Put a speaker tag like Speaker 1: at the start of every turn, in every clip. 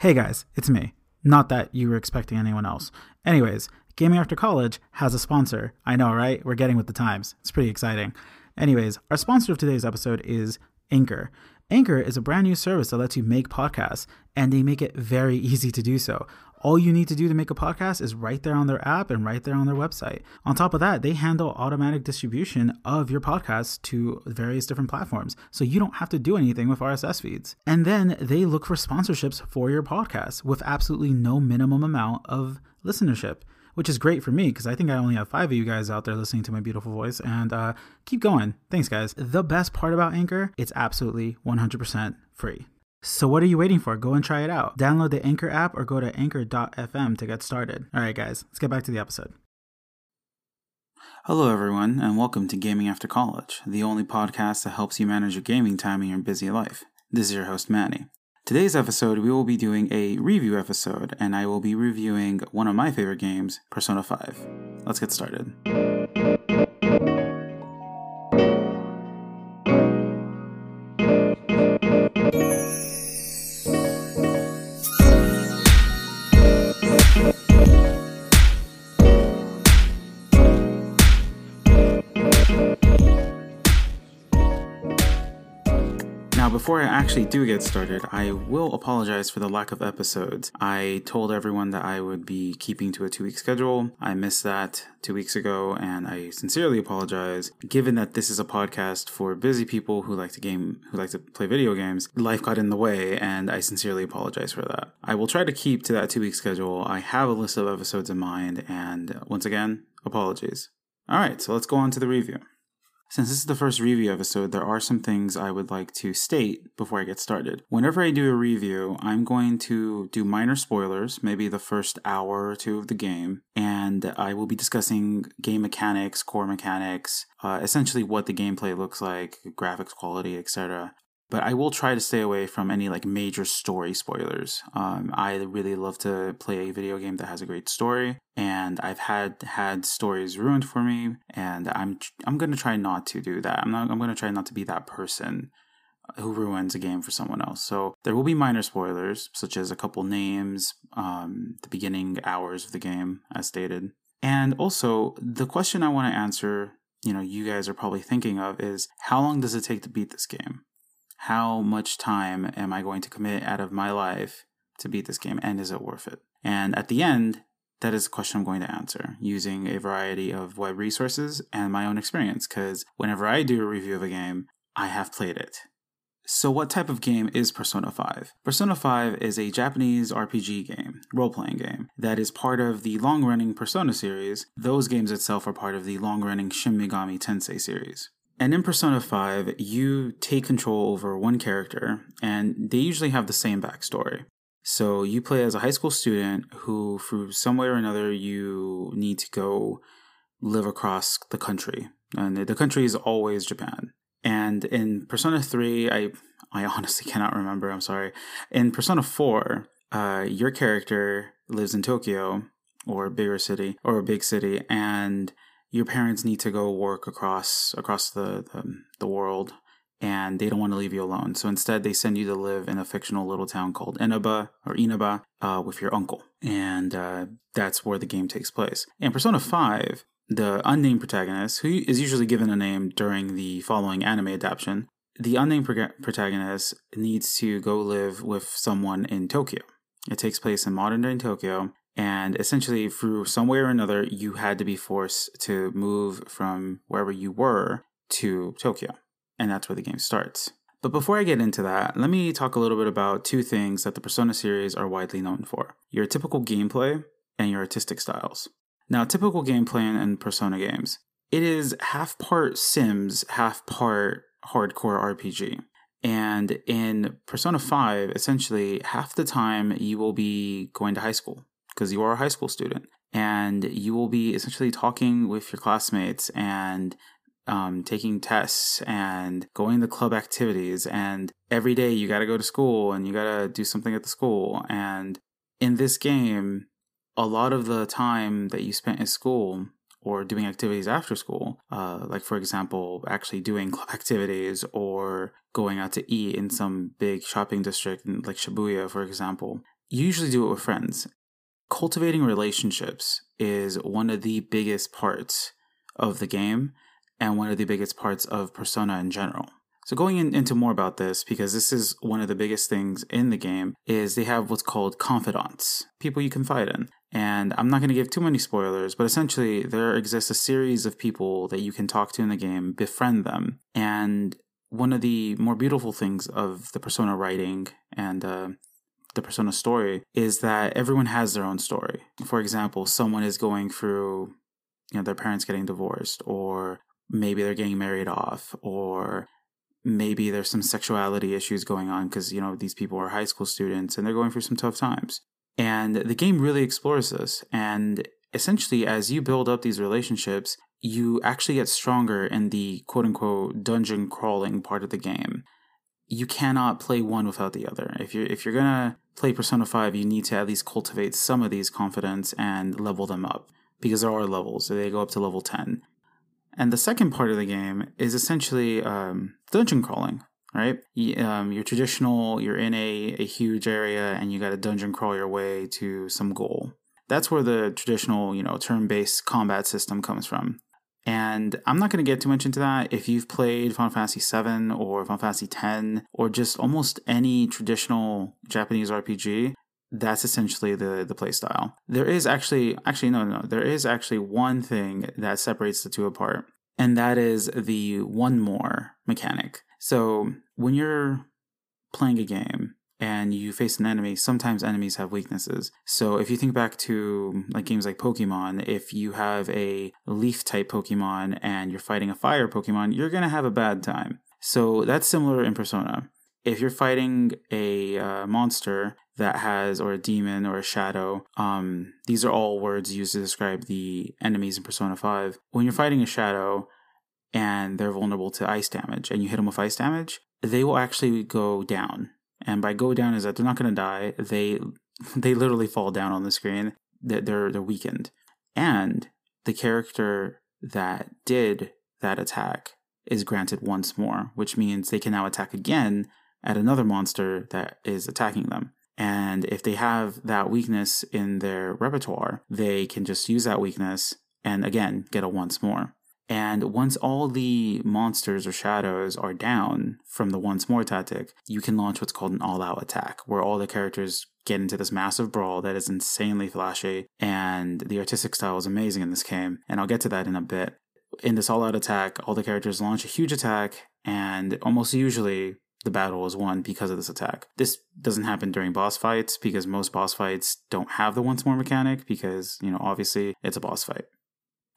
Speaker 1: Hey guys, it's me. Not that you were expecting anyone else. Anyways, Gaming After College has a sponsor. I know, right? We're getting with the times. It's pretty exciting. Anyways, our sponsor of today's episode is Anchor. Anchor is a brand new service that lets you make podcasts, and they make it very easy to do so. All you need to do to make a podcast is right there on their app and right there on their website. On top of that, they handle automatic distribution of your podcast to various different platforms. So you don't have to do anything with RSS feeds. And then they look for sponsorships for your podcast with absolutely no minimum amount of listenership. Which is great for me because I think I only have five of you guys out there listening to my beautiful voice. And uh, keep going. Thanks, guys. The best part about Anchor, it's absolutely 100% free. So what are you waiting for? Go and try it out. Download the Anchor app or go to anchor.fm to get started. All right, guys, let's get back to the episode.
Speaker 2: Hello, everyone, and welcome to Gaming After College, the only podcast that helps you manage your gaming time in your busy life. This is your host, Manny. Today's episode, we will be doing a review episode, and I will be reviewing one of my favorite games, Persona 5. Let's get started. Actually do get started, I will apologize for the lack of episodes. I told everyone that I would be keeping to a two week schedule. I missed that two weeks ago, and I sincerely apologize. Given that this is a podcast for busy people who like to game, who like to play video games, life got in the way, and I sincerely apologize for that. I will try to keep to that two week schedule. I have a list of episodes in mind, and once again, apologies. All right, so let's go on to the review. Since this is the first review episode, there are some things I would like to state before I get started. Whenever I do a review, I'm going to do minor spoilers, maybe the first hour or two of the game, and I will be discussing game mechanics, core mechanics, uh, essentially what the gameplay looks like, graphics quality, etc but I will try to stay away from any like major story spoilers. Um, I really love to play a video game that has a great story, and I've had had stories ruined for me, and I'm I'm gonna try not to do that. I'm not I'm gonna try not to be that person who ruins a game for someone else. So there will be minor spoilers, such as a couple names, um, the beginning hours of the game, as stated, and also the question I want to answer. You know, you guys are probably thinking of is how long does it take to beat this game? How much time am I going to commit out of my life to beat this game and is it worth it? And at the end, that is a question I'm going to answer using a variety of web resources and my own experience because whenever I do a review of a game, I have played it. So, what type of game is Persona 5? Persona 5 is a Japanese RPG game, role playing game, that is part of the long running Persona series. Those games itself are part of the long running Shin Megami Tensei series. And in Persona 5, you take control over one character, and they usually have the same backstory. So you play as a high school student who, through some way or another, you need to go live across the country. And the country is always Japan. And in Persona 3, I I honestly cannot remember, I'm sorry. In Persona 4, uh, your character lives in Tokyo or a bigger city or a big city and your parents need to go work across across the, the, the world and they don't want to leave you alone. So instead, they send you to live in a fictional little town called Inaba or Inaba uh, with your uncle, and uh, that's where the game takes place. In Persona Five, the unnamed protagonist, who is usually given a name during the following anime adaptation, the unnamed pro- protagonist needs to go live with someone in Tokyo. It takes place in modern day Tokyo, and essentially, through some way or another, you had to be forced to move from wherever you were to Tokyo. And that's where the game starts. But before I get into that, let me talk a little bit about two things that the Persona series are widely known for your typical gameplay and your artistic styles. Now, typical gameplay in Persona games, it is half part Sims, half part hardcore RPG. And in Persona 5, essentially, half the time you will be going to high school because you are a high school student and you will be essentially talking with your classmates and um, taking tests and going to club activities and every day you got to go to school and you got to do something at the school and in this game a lot of the time that you spent in school or doing activities after school uh, like for example actually doing club activities or going out to eat in some big shopping district like shibuya for example you usually do it with friends. Cultivating relationships is one of the biggest parts of the game and one of the biggest parts of Persona in general. So going in, into more about this, because this is one of the biggest things in the game, is they have what's called confidants, people you confide in. And I'm not going to give too many spoilers, but essentially there exists a series of people that you can talk to in the game, befriend them. And one of the more beautiful things of the Persona writing and uh, the Persona story is that everyone has their own story. For example, someone is going through, you know, their parents getting divorced, or maybe they're getting married off, or maybe there's some sexuality issues going on because you know these people are high school students and they're going through some tough times. And the game really explores this. And essentially as you build up these relationships you actually get stronger in the quote unquote dungeon crawling part of the game you cannot play one without the other if you're if you're gonna play persona 5 you need to at least cultivate some of these confidants and level them up because there are levels so they go up to level 10 and the second part of the game is essentially um, dungeon crawling, right? Um, you're traditional, you're in a, a huge area and you got to dungeon crawl your way to some goal. That's where the traditional, you know, turn based combat system comes from. And I'm not going to get too much into that. If you've played Final Fantasy VII or Final Fantasy X or just almost any traditional Japanese RPG, that's essentially the the play style. There is actually actually no no there is actually one thing that separates the two apart, and that is the one more mechanic. So when you're playing a game and you face an enemy, sometimes enemies have weaknesses. So if you think back to like games like Pokemon, if you have a leaf type Pokemon and you're fighting a fire Pokemon, you're gonna have a bad time. So that's similar in Persona. If you're fighting a uh, monster that has or a demon or a shadow um, these are all words used to describe the enemies in persona 5 when you're fighting a shadow and they're vulnerable to ice damage and you hit them with ice damage they will actually go down and by go down is that they're not going to die. They they literally fall down on the screen. That they're they're weakened. And the character that did that attack is granted once more which means they can now attack again at another monster that is attacking them. And if they have that weakness in their repertoire, they can just use that weakness and again get a once more. And once all the monsters or shadows are down from the once more tactic, you can launch what's called an all out attack, where all the characters get into this massive brawl that is insanely flashy. And the artistic style is amazing in this game. And I'll get to that in a bit. In this all out attack, all the characters launch a huge attack, and almost usually the battle is won because of this attack. This doesn't happen during boss fights because most boss fights don't have the once more mechanic because, you know, obviously it's a boss fight.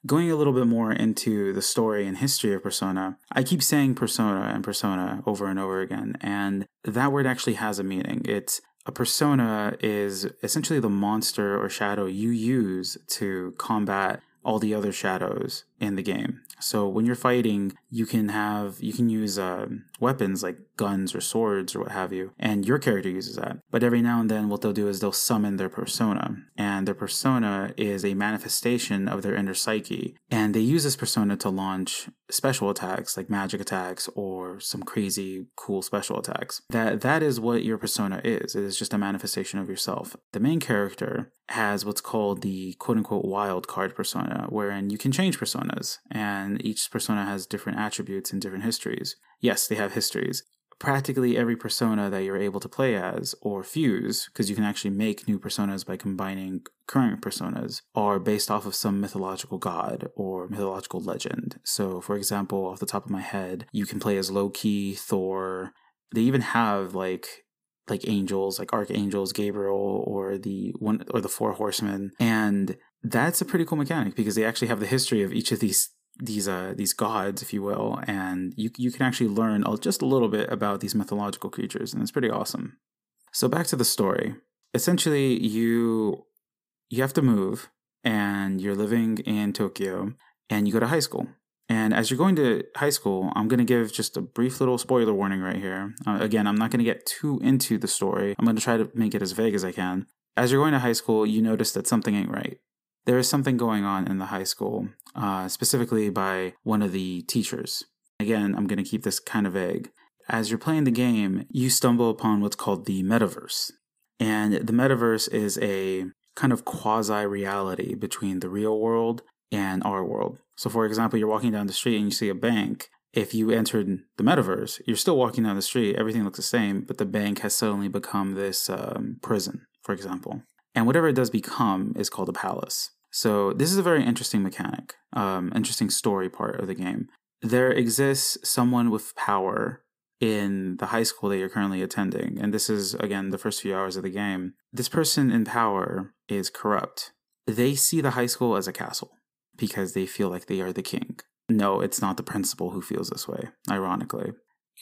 Speaker 2: Going a little bit more into the story and history of Persona, I keep saying Persona and Persona over and over again, and that word actually has a meaning. It's a persona is essentially the monster or shadow you use to combat all the other shadows in the game. So when you're fighting, you can have you can use uh, weapons like guns or swords or what have you, and your character uses that. But every now and then, what they'll do is they'll summon their persona, and their persona is a manifestation of their inner psyche, and they use this persona to launch special attacks like magic attacks or some crazy cool special attacks. That that is what your persona is. It is just a manifestation of yourself. The main character has what's called the quote unquote wild card persona, wherein you can change personas and each persona has different attributes and different histories. Yes, they have histories. Practically every persona that you're able to play as or fuse, because you can actually make new personas by combining current personas, are based off of some mythological god or mythological legend. So, for example, off the top of my head, you can play as Loki, Thor. They even have like like angels, like archangels, Gabriel, or the one or the four horsemen, and that's a pretty cool mechanic because they actually have the history of each of these these uh these gods, if you will, and you you can actually learn just a little bit about these mythological creatures, and it's pretty awesome. So back to the story. Essentially, you you have to move, and you're living in Tokyo, and you go to high school. And as you're going to high school, I'm going to give just a brief little spoiler warning right here. Uh, again, I'm not going to get too into the story. I'm going to try to make it as vague as I can. As you're going to high school, you notice that something ain't right there is something going on in the high school, uh, specifically by one of the teachers. Again, I'm going to keep this kind of vague. As you're playing the game, you stumble upon what's called the metaverse. And the metaverse is a kind of quasi reality between the real world and our world. So, for example, you're walking down the street and you see a bank. If you entered the metaverse, you're still walking down the street, everything looks the same, but the bank has suddenly become this um, prison, for example. And whatever it does become is called a palace. So, this is a very interesting mechanic, um, interesting story part of the game. There exists someone with power in the high school that you're currently attending, and this is again the first few hours of the game, this person in power is corrupt. They see the high school as a castle because they feel like they are the king. No, it's not the principal who feels this way, ironically.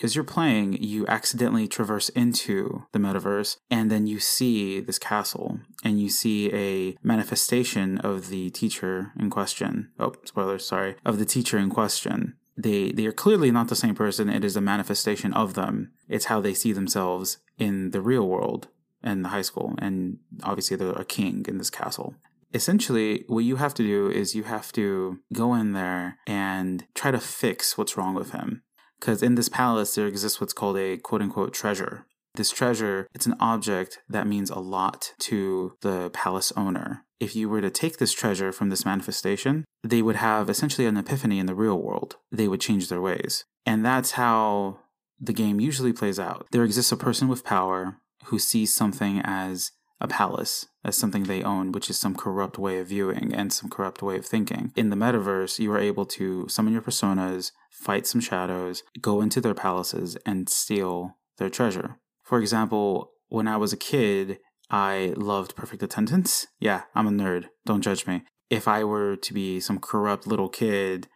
Speaker 2: As you're playing, you accidentally traverse into the metaverse, and then you see this castle, and you see a manifestation of the teacher in question. Oh, spoilers, sorry. Of the teacher in question they they are clearly not the same person. It is a manifestation of them. It's how they see themselves in the real world and the high school, and obviously they're a king in this castle. Essentially, what you have to do is you have to go in there and try to fix what's wrong with him. Because in this palace, there exists what's called a quote unquote treasure. This treasure, it's an object that means a lot to the palace owner. If you were to take this treasure from this manifestation, they would have essentially an epiphany in the real world. They would change their ways. And that's how the game usually plays out. There exists a person with power who sees something as a palace, as something they own, which is some corrupt way of viewing and some corrupt way of thinking. In the metaverse, you are able to summon your personas, fight some shadows, go into their palaces, and steal their treasure. For example, when I was a kid, I loved perfect attendance. Yeah, I'm a nerd. Don't judge me. If I were to be some corrupt little kid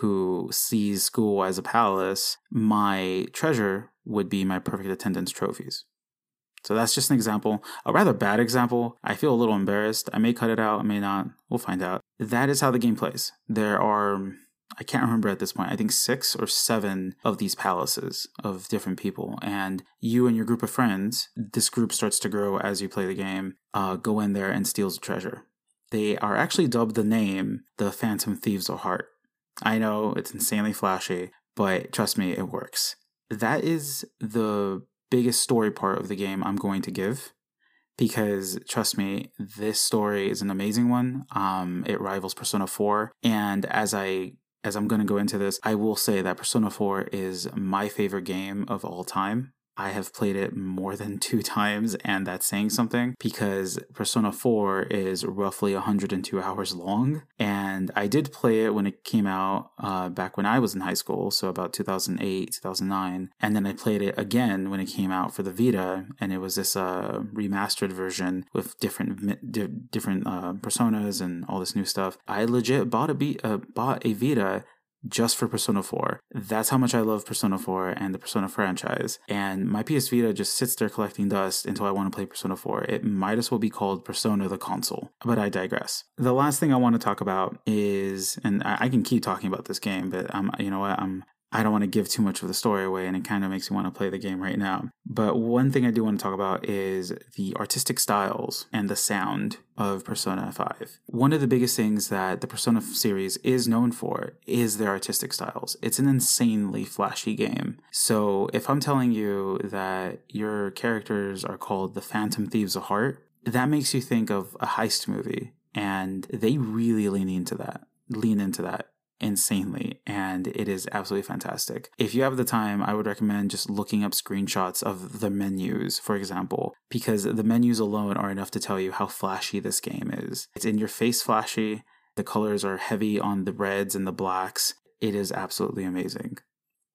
Speaker 2: who sees school as a palace, my treasure would be my perfect attendance trophies. So that's just an example, a rather bad example. I feel a little embarrassed. I may cut it out, I may not. We'll find out. That is how the game plays. There are I can't remember at this point, I think six or seven of these palaces of different people. And you and your group of friends, this group starts to grow as you play the game, uh, go in there and steals the treasure. They are actually dubbed the name the Phantom Thieves of Heart. I know it's insanely flashy, but trust me, it works. That is the biggest story part of the game I'm going to give because trust me, this story is an amazing one. Um, it rivals Persona 4. And as I as I'm going to go into this, I will say that Persona 4 is my favorite game of all time. I have played it more than two times, and that's saying something because Persona 4 is roughly 102 hours long. And I did play it when it came out uh, back when I was in high school, so about 2008, 2009. And then I played it again when it came out for the Vita, and it was this uh, remastered version with different di- different uh, personas and all this new stuff. I legit bought a, be- uh, bought a Vita just for Persona 4. That's how much I love Persona 4 and the Persona franchise. And my PS Vita just sits there collecting dust until I want to play Persona 4. It might as well be called Persona the console, but I digress. The last thing I want to talk about is, and I, can keep talking about this game, but I'm, you know what, I'm I don't want to give too much of the story away, and it kind of makes me want to play the game right now. But one thing I do want to talk about is the artistic styles and the sound of Persona 5. One of the biggest things that the Persona series is known for is their artistic styles. It's an insanely flashy game. So if I'm telling you that your characters are called the Phantom Thieves of Heart, that makes you think of a heist movie. And they really lean into that. Lean into that insanely and it is absolutely fantastic. If you have the time, I would recommend just looking up screenshots of the menus, for example, because the menus alone are enough to tell you how flashy this game is. It's in your face flashy, the colors are heavy on the reds and the blacks. It is absolutely amazing.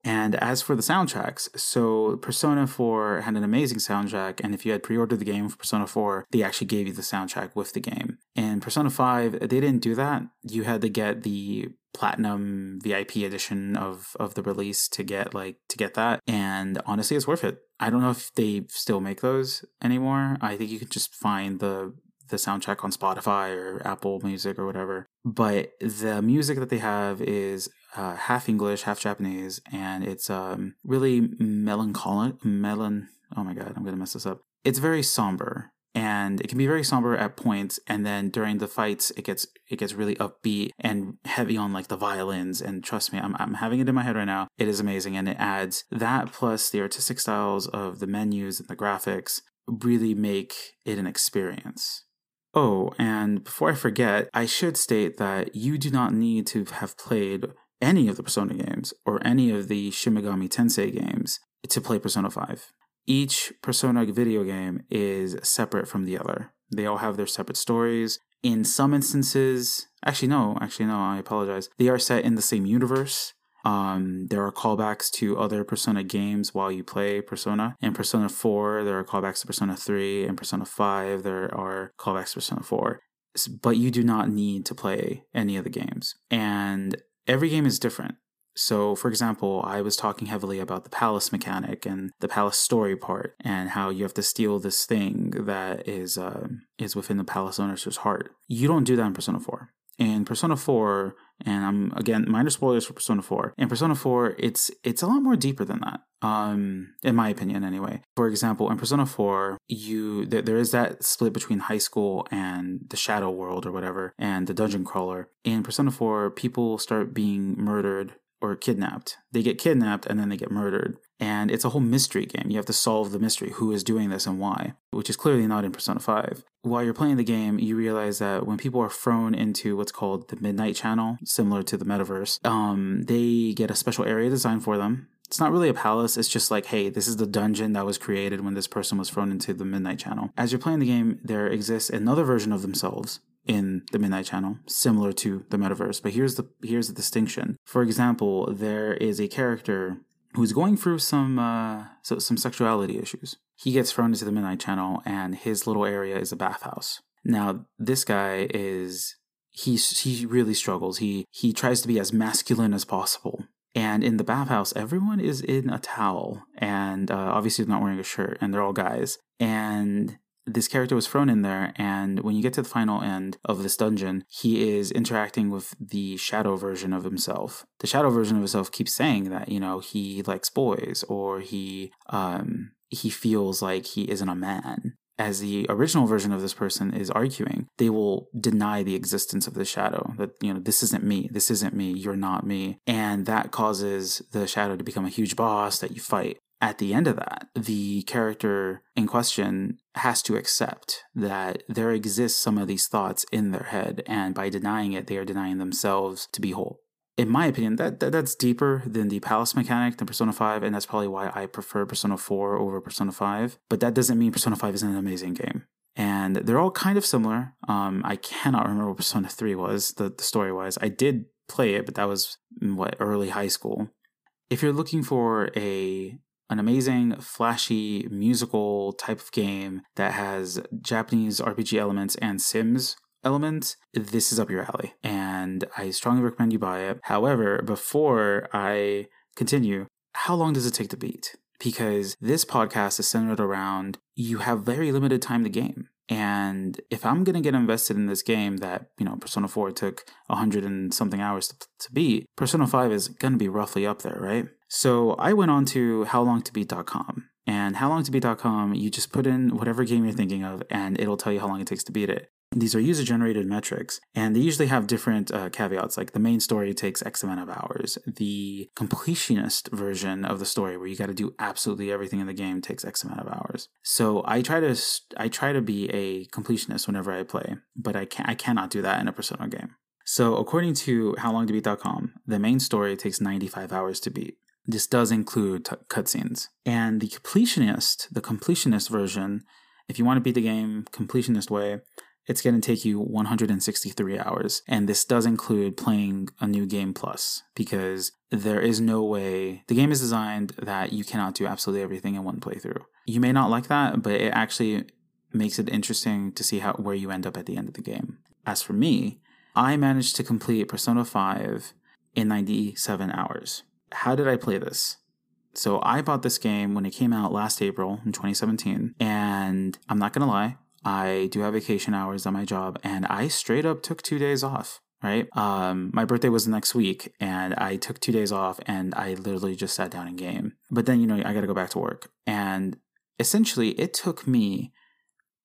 Speaker 2: And as for the soundtracks, so Persona 4 had an amazing soundtrack, and if you had pre ordered the game for Persona 4, they actually gave you the soundtrack with the game. In Persona 5, they didn't do that. You had to get the platinum VIP edition of of the release to get like to get that and honestly it's worth it. I don't know if they still make those anymore. I think you could just find the the soundtrack on Spotify or Apple Music or whatever. But the music that they have is uh, half English, half Japanese, and it's um, really melancholic. Melon. Oh my god, I'm gonna mess this up. It's very somber and it can be very somber at points and then during the fights it gets it gets really upbeat and heavy on like the violins and trust me I'm, I'm having it in my head right now it is amazing and it adds that plus the artistic styles of the menus and the graphics really make it an experience. Oh, and before I forget, I should state that you do not need to have played any of the Persona games or any of the Shin Megami Tensei games to play Persona 5. Each Persona video game is separate from the other. They all have their separate stories. In some instances, actually, no, actually, no, I apologize. They are set in the same universe. Um, there are callbacks to other Persona games while you play Persona. In Persona 4, there are callbacks to Persona 3. In Persona 5, there are callbacks to Persona 4. But you do not need to play any of the games. And every game is different. So, for example, I was talking heavily about the palace mechanic and the palace story part, and how you have to steal this thing that is uh, is within the palace owner's heart. You don't do that in Persona 4 in Persona 4, and I'm again minor spoilers for Persona 4. In Persona 4, it's it's a lot more deeper than that. Um, in my opinion, anyway. For example, in Persona 4, you th- there is that split between high school and the shadow world or whatever, and the dungeon crawler. In Persona 4, people start being murdered or kidnapped. They get kidnapped and then they get murdered. And it's a whole mystery game. You have to solve the mystery who is doing this and why, which is clearly not in Persona 5. While you're playing the game, you realize that when people are thrown into what's called the Midnight Channel, similar to the metaverse, um, they get a special area designed for them. It's not really a palace, it's just like, hey, this is the dungeon that was created when this person was thrown into the Midnight Channel. As you're playing the game, there exists another version of themselves in the Midnight Channel, similar to the metaverse. But here's the here's the distinction. For example, there is a character who's going through some uh, so, some sexuality issues. He gets thrown into the Midnight Channel, and his little area is a bathhouse. Now, this guy is he he really struggles. He he tries to be as masculine as possible. And in the bathhouse, everyone is in a towel, and uh, obviously not wearing a shirt, and they're all guys. And this character was thrown in there, and when you get to the final end of this dungeon, he is interacting with the shadow version of himself. The shadow version of himself keeps saying that you know he likes boys, or he um he feels like he isn't a man. As the original version of this person is arguing, they will deny the existence of the shadow. That you know this isn't me, this isn't me, you're not me, and that causes the shadow to become a huge boss that you fight at the end of that, the character in question has to accept that there exists some of these thoughts in their head, and by denying it, they are denying themselves to be whole. In my opinion, that, that that's deeper than the palace mechanic than Persona 5, and that's probably why I prefer Persona 4 over Persona 5. But that doesn't mean Persona 5 isn't an amazing game. And they're all kind of similar. Um, I cannot remember what Persona 3 was, the, the story was. I did play it, but that was what early high school. If you're looking for a an amazing, flashy, musical type of game that has Japanese RPG elements and Sims elements, this is up your alley. And I strongly recommend you buy it. However, before I continue, how long does it take to beat? Because this podcast is centered around you have very limited time to game. And if I'm going to get invested in this game that, you know, Persona 4 took 100 and something hours to, to beat, Persona 5 is going to be roughly up there, right? So I went on to howlongtobeat.com. And howlongtobeat.com, you just put in whatever game you're thinking of, and it'll tell you how long it takes to beat it. These are user generated metrics, and they usually have different uh, caveats. Like the main story takes X amount of hours. The completionist version of the story, where you got to do absolutely everything in the game, takes X amount of hours. So I try to I try to be a completionist whenever I play, but I can I cannot do that in a Persona game. So according to howlongtobeat.com, the main story takes 95 hours to beat. This does include t- cutscenes. And the completionist, the completionist version, if you want to beat the game completionist way, it's going to take you 163 hours. And this does include playing a new game plus because there is no way the game is designed that you cannot do absolutely everything in one playthrough. You may not like that, but it actually makes it interesting to see how where you end up at the end of the game. As for me, I managed to complete Persona 5 in 97 hours how did I play this? So I bought this game when it came out last April in 2017, and I'm not gonna lie, I do have vacation hours on my job, and I straight up took two days off. Right. Um, my birthday was next week, and I took two days off, and I literally just sat down and game. But then you know I got to go back to work, and essentially it took me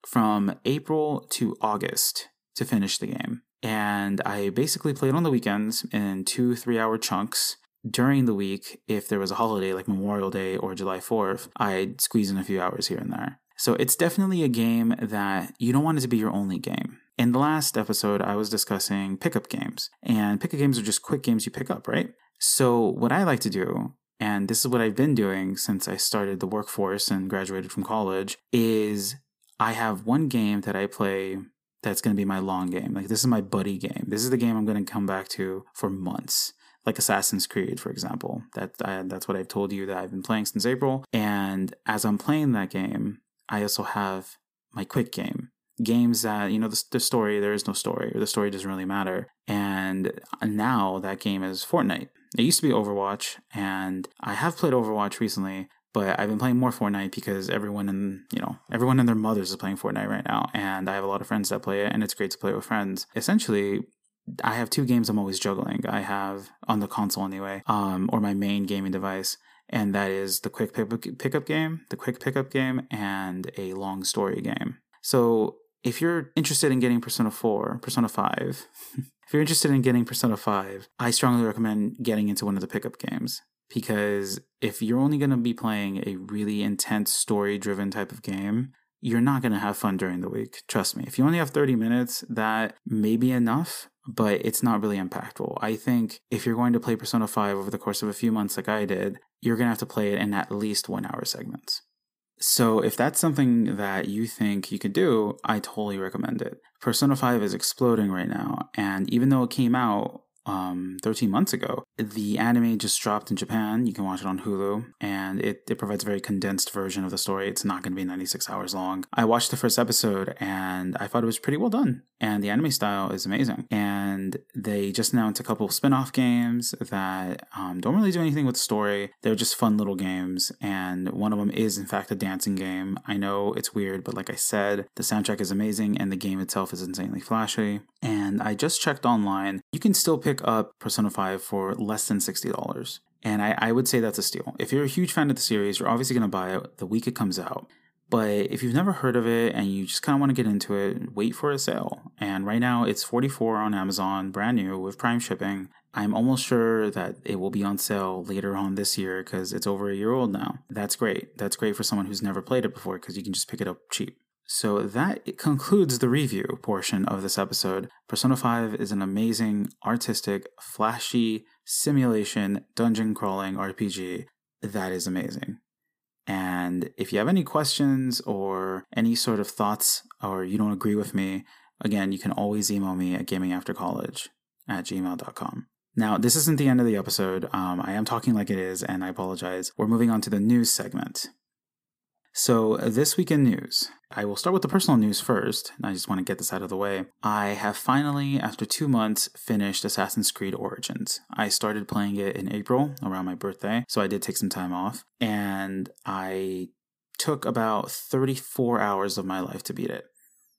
Speaker 2: from April to August to finish the game. And I basically played on the weekends in two, three hour chunks during the week, if there was a holiday like Memorial Day or July 4th, I'd squeeze in a few hours here and there. So it's definitely a game that you don't want it to be your only game. In the last episode, I was discussing pickup games, and pickup games are just quick games you pick up, right? So, what I like to do, and this is what I've been doing since I started the workforce and graduated from college, is I have one game that I play that's going to be my long game. Like, this is my buddy game. This is the game I'm going to come back to for months like Assassin's Creed, for example. That I, that's what I've told you that I've been playing since April. And as I'm playing that game, I also have my quick game. Games that you know the, the story there is no story or the story doesn't really matter. And now that game is Fortnite. It used to be Overwatch, and I have played Overwatch recently, but I've been playing more Fortnite because everyone in you know everyone and their mothers is playing Fortnite right now, and I have a lot of friends that play it, and it's great to play with friends. Essentially, I have two games I'm always juggling. I have on the console anyway, um, or my main gaming device, and that is the quick pickup game, the quick pickup game, and a long story game. So if you're interested in getting Persona 4, Persona 5, if you're interested in getting Persona 5, I strongly recommend getting into one of the pickup games because if you're only going to be playing a really intense story driven type of game, you're not going to have fun during the week. Trust me. If you only have 30 minutes, that may be enough, but it's not really impactful. I think if you're going to play Persona 5 over the course of a few months, like I did, you're going to have to play it in at least one hour segments. So if that's something that you think you could do, I totally recommend it. Persona 5 is exploding right now, and even though it came out um, 13 months ago. The anime just dropped in Japan. You can watch it on Hulu, and it, it provides a very condensed version of the story. It's not going to be 96 hours long. I watched the first episode, and I thought it was pretty well done. And the anime style is amazing. And they just announced a couple spin off games that um, don't really do anything with the story. They're just fun little games, and one of them is, in fact, a dancing game. I know it's weird, but like I said, the soundtrack is amazing, and the game itself is insanely flashy. And I just checked online. You can still pick pick up Persona 5 for less than $60. And I, I would say that's a steal. If you're a huge fan of the series, you're obviously going to buy it the week it comes out. But if you've never heard of it and you just kind of want to get into it, wait for a sale. And right now it's 44 on Amazon, brand new with Prime shipping. I'm almost sure that it will be on sale later on this year because it's over a year old now. That's great. That's great for someone who's never played it before because you can just pick it up cheap. So that concludes the review portion of this episode. Persona 5 is an amazing, artistic, flashy simulation dungeon crawling RPG that is amazing. And if you have any questions or any sort of thoughts or you don't agree with me, again, you can always email me at gamingaftercollege at gmail.com. Now, this isn't the end of the episode. Um, I am talking like it is, and I apologize. We're moving on to the news segment. So, uh, this week in news, I will start with the personal news first. I just want to get this out of the way. I have finally, after two months, finished Assassin's Creed Origins. I started playing it in April around my birthday, so I did take some time off, and I took about 34 hours of my life to beat it.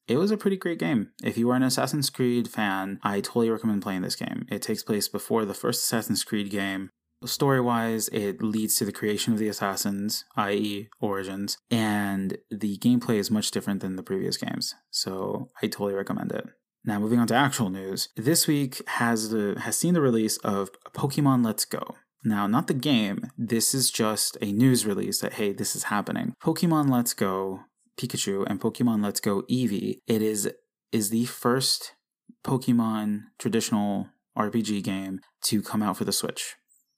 Speaker 2: It was a pretty great game. If you are an Assassin's Creed fan, I totally recommend playing this game. It takes place before the first Assassin's Creed game, Story wise, it leads to the creation of the assassins, i.e., Origins, and the gameplay is much different than the previous games. So I totally recommend it. Now, moving on to actual news, this week has the has seen the release of Pokemon Let's Go. Now, not the game. This is just a news release that hey, this is happening. Pokemon Let's Go Pikachu and Pokemon Let's Go Eevee. It is is the first Pokemon traditional RPG game to come out for the Switch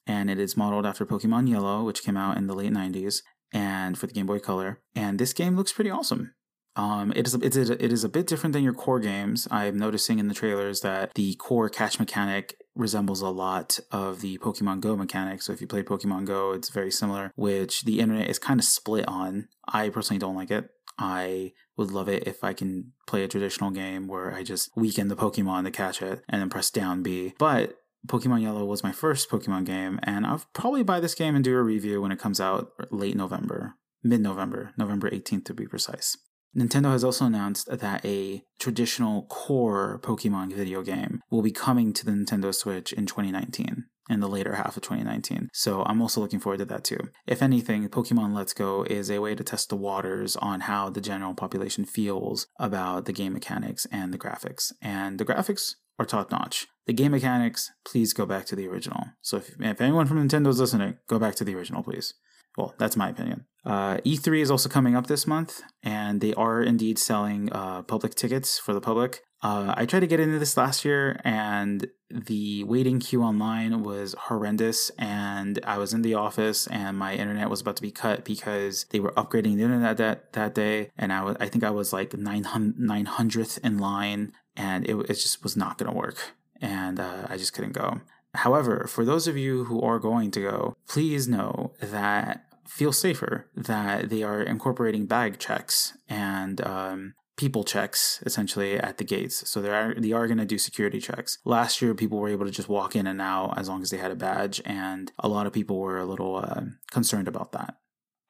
Speaker 2: and it is modeled after Pokemon Yellow, which came out in the late 90s, and for the Game Boy Color. And this game looks pretty awesome. Um, it is a, it is a, it is a bit different than your core games. I'm noticing in the trailers that the core catch mechanic resembles a lot of the Pokemon Go mechanic. So if you play Pokemon Go, it's very similar, which the internet is kind of split on. I personally don't like it. I would love it if I can play a traditional game where I just weaken the Pokemon to catch it and then press down B. But Pokemon Yellow was my first Pokemon game, and I'll probably buy this game and do a review when it comes out late November, mid November, November 18th to be precise. Nintendo has also announced that a traditional core Pokemon video game will be coming to the Nintendo Switch in 2019, in the later half of 2019. So I'm also looking forward to that too. If anything, Pokemon Let's Go is a way to test the waters on how the general population feels about the game mechanics and the graphics. And the graphics are top notch. The game mechanics, please go back to the original. So if, if anyone from Nintendo is listening, go back to the original, please. Well, that's my opinion. Uh, E3 is also coming up this month, and they are indeed selling uh, public tickets for the public. Uh, I tried to get into this last year, and the waiting queue online was horrendous. And I was in the office, and my internet was about to be cut because they were upgrading the internet that that day. And I was, I think I was like 900th in line, and it, it just was not going to work. And uh, I just couldn't go. However, for those of you who are going to go, please know that feel safer that they are incorporating bag checks and um, people checks essentially at the gates. So they are they are going to do security checks. Last year, people were able to just walk in and out as long as they had a badge, and a lot of people were a little uh, concerned about that.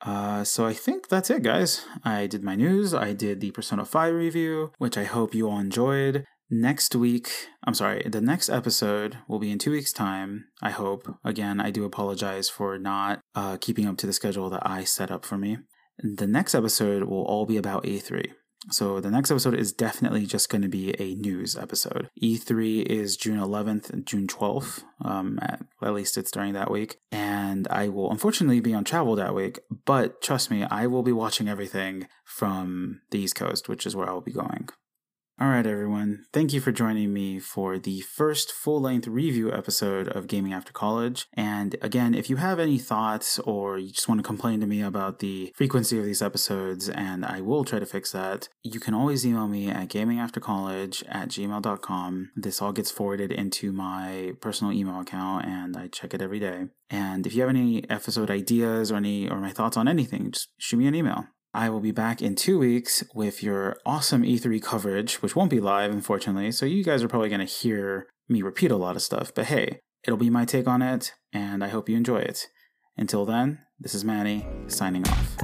Speaker 2: Uh, so I think that's it, guys. I did my news. I did the Persona 5 review, which I hope you all enjoyed. Next week, I'm sorry, the next episode will be in two weeks' time, I hope. Again, I do apologize for not uh, keeping up to the schedule that I set up for me. The next episode will all be about E3. So the next episode is definitely just going to be a news episode. E3 is June 11th, and June 12th. Um, at, at least it's during that week, and I will unfortunately be on travel that week. But trust me, I will be watching everything from the East Coast, which is where I will be going. All right, everyone. Thank you for joining me for the first full length review episode of Gaming After College. And again, if you have any thoughts or you just want to complain to me about the frequency of these episodes, and I will try to fix that, you can always email me at gamingaftercollege at gmail.com. This all gets forwarded into my personal email account, and I check it every day. And if you have any episode ideas or any or my thoughts on anything, just shoot me an email. I will be back in two weeks with your awesome E3 coverage, which won't be live, unfortunately. So you guys are probably going to hear me repeat a lot of stuff, but hey, it'll be my take on it, and I hope you enjoy it. Until then, this is Manny signing off.